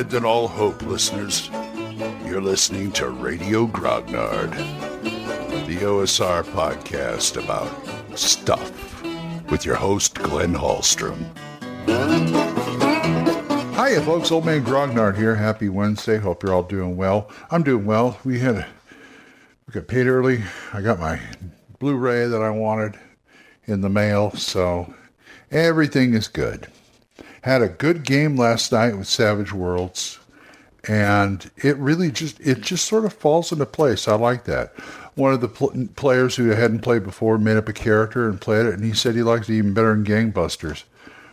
Abandon all hope, listeners. You're listening to Radio Grognard, the OSR podcast about stuff with your host, Glenn Hallstrom. Hiya, folks. Old Man Grognard here. Happy Wednesday. Hope you're all doing well. I'm doing well. We had a, we got paid early. I got my Blu-ray that I wanted in the mail, so everything is good. Had a good game last night with Savage Worlds, and it really just it just sort of falls into place. I like that. One of the pl- players who hadn't played before made up a character and played it, and he said he liked it even better than Gangbusters.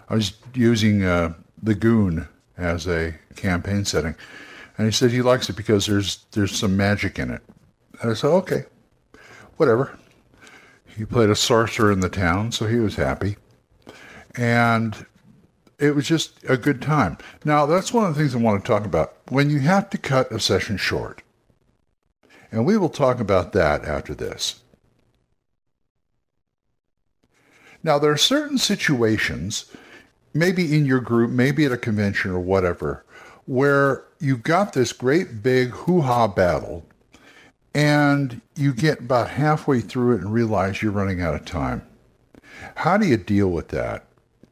I was using uh, the Goon as a campaign setting, and he said he likes it because there's there's some magic in it. And I said, okay, whatever. He played a sorcerer in the town, so he was happy. And it was just a good time. Now, that's one of the things I want to talk about. When you have to cut a session short, and we will talk about that after this. Now, there are certain situations, maybe in your group, maybe at a convention or whatever, where you've got this great big hoo ha battle, and you get about halfway through it and realize you're running out of time. How do you deal with that?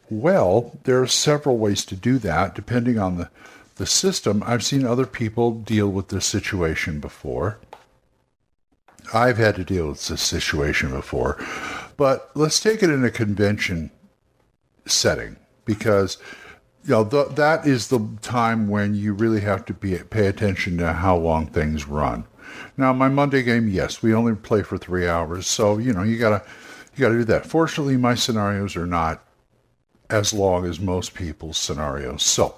Well, there are several ways to do that depending on the, the system. I've seen other people deal with this situation before. I've had to deal with this situation before. But let's take it in a convention setting because you know that is the time when you really have to be pay attention to how long things run. Now, my Monday game, yes, we only play for three hours, so you know you gotta you gotta do that. Fortunately, my scenarios are not as long as most people's scenarios. So,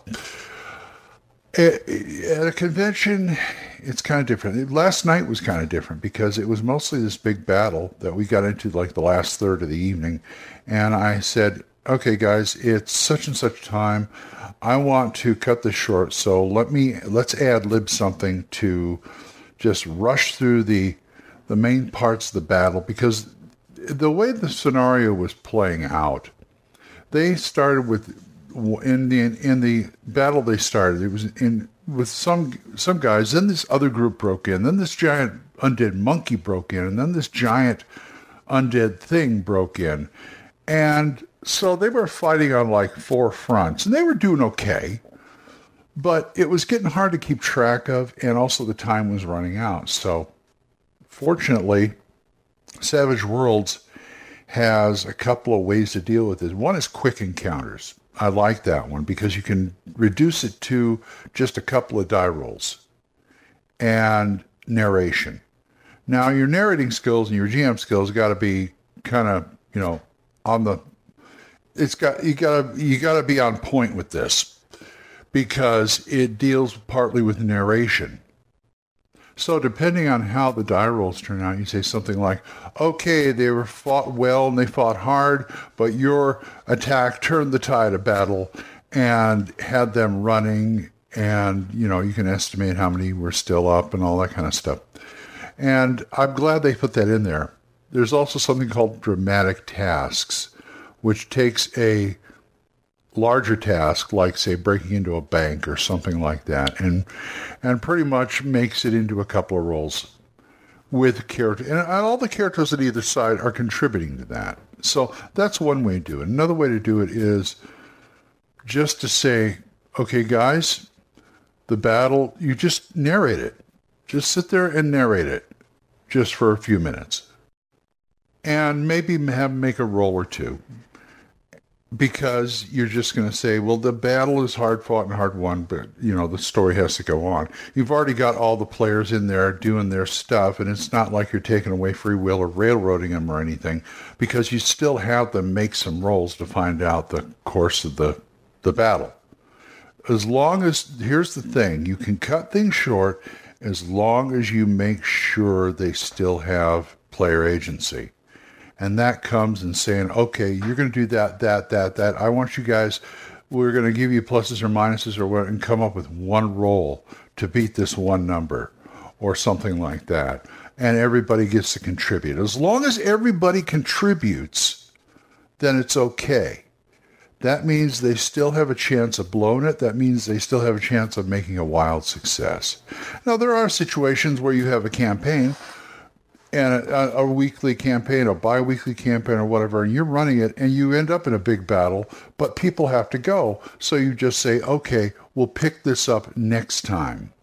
at a convention, it's kind of different. Last night was kind of different because it was mostly this big battle that we got into like the last third of the evening. And I said, okay, guys, it's such and such time. I want to cut this short. So let me, let's ad lib something to just rush through the, the main parts of the battle because the way the scenario was playing out, they started with in the in the battle they started it was in with some some guys then this other group broke in then this giant undead monkey broke in and then this giant undead thing broke in. And so they were fighting on like four fronts and they were doing okay but it was getting hard to keep track of and also the time was running out. So fortunately savage worlds has a couple of ways to deal with this. One is quick encounters. I like that one because you can reduce it to just a couple of die rolls and narration. Now, your narrating skills and your GM skills got to be kind of, you know, on the it's got you got to you got to be on point with this because it deals partly with narration so depending on how the die rolls turn out, you say something like, okay, they were fought well and they fought hard, but your attack turned the tide of battle and had them running and, you know, you can estimate how many were still up and all that kind of stuff. And I'm glad they put that in there. There's also something called dramatic tasks, which takes a larger task like say breaking into a bank or something like that and and pretty much makes it into a couple of roles with character and all the characters on either side are contributing to that. So that's one way to do it. Another way to do it is just to say okay guys the battle you just narrate it. Just sit there and narrate it just for a few minutes. And maybe have make a roll or two because you're just going to say, well, the battle is hard fought and hard won, but you know the story has to go on. You've already got all the players in there doing their stuff, and it's not like you're taking away free will or railroading them or anything, because you still have them make some rolls to find out the course of the the battle. As long as here's the thing, you can cut things short as long as you make sure they still have player agency and that comes and saying, okay, you're going to do that, that, that, that. I want you guys, we're going to give you pluses or minuses or what, and come up with one roll to beat this one number or something like that. And everybody gets to contribute. As long as everybody contributes, then it's okay. that means they still have a chance of blowing it. That means they still have a chance of making a wild success. Now, there are situations where you have a campaign and a, a, weekly campaign, a bi-weekly campaign or whatever, and you're running it and you end up in a big battle, but people have to go. So you just say, okay, we'll pick this up next time.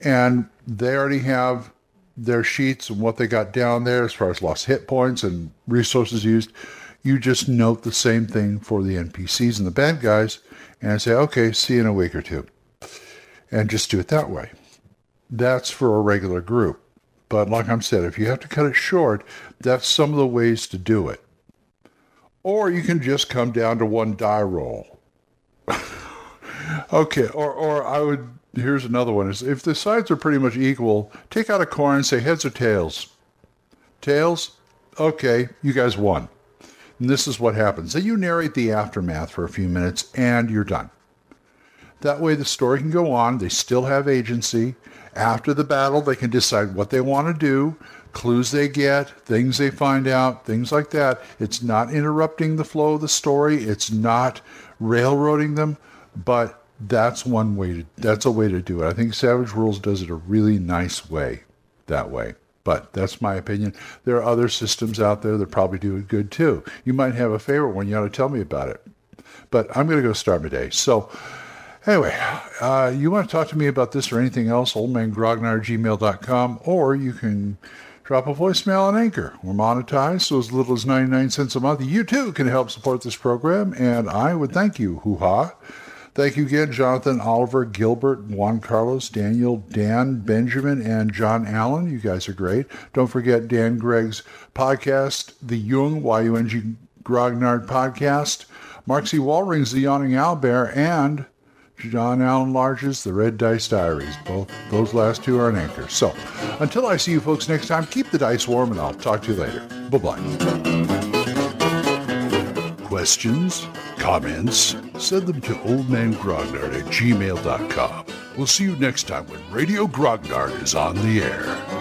And they already have their sheets and what they got down there as far as lost hit points and resources used. You just note the same thing for the NPCs and the bad guys and say, okay, see you in a week or two. And just do it that way. That's for a regular group. But like I said, if you have to cut it short, that's some of the ways to do it. Or you can just come down to one die roll. okay, or, or I would, here's another one. Is if the sides are pretty much equal, take out a coin and say heads or tails. Tails? Okay, you guys won. And this is what happens. Then you narrate the aftermath for a few minutes and you're done. That way the story can go on. They still have agency. After the battle, they can decide what they want to do, clues they get, things they find out, things like that. It's not interrupting the flow of the story. It's not railroading them, but that's one way to that's a way to do it. I think Savage Worlds does it a really nice way that way. But that's my opinion. There are other systems out there that probably do it good too. You might have a favorite one. You ought to tell me about it. But I'm going to go start my day. So Anyway, uh, you want to talk to me about this or anything else, oldmangrognard@gmail.com, or you can drop a voicemail on Anchor. We're monetized, so as little as 99 cents a month. You too can help support this program, and I would thank you. Hoo ha. Thank you again, Jonathan, Oliver, Gilbert, Juan Carlos, Daniel, Dan, Benjamin, and John Allen. You guys are great. Don't forget Dan Gregg's podcast, The Yung, Y-U-N-G Grognard Podcast. Mark C. Walring's The Yawning Owlbear, and John Allen Large's The Red Dice Diaries. Both those last two are an anchor. So until I see you folks next time, keep the dice warm and I'll talk to you later. Bye bye. Questions? Comments? Send them to oldmangrognard at gmail.com. We'll see you next time when Radio Grognard is on the air.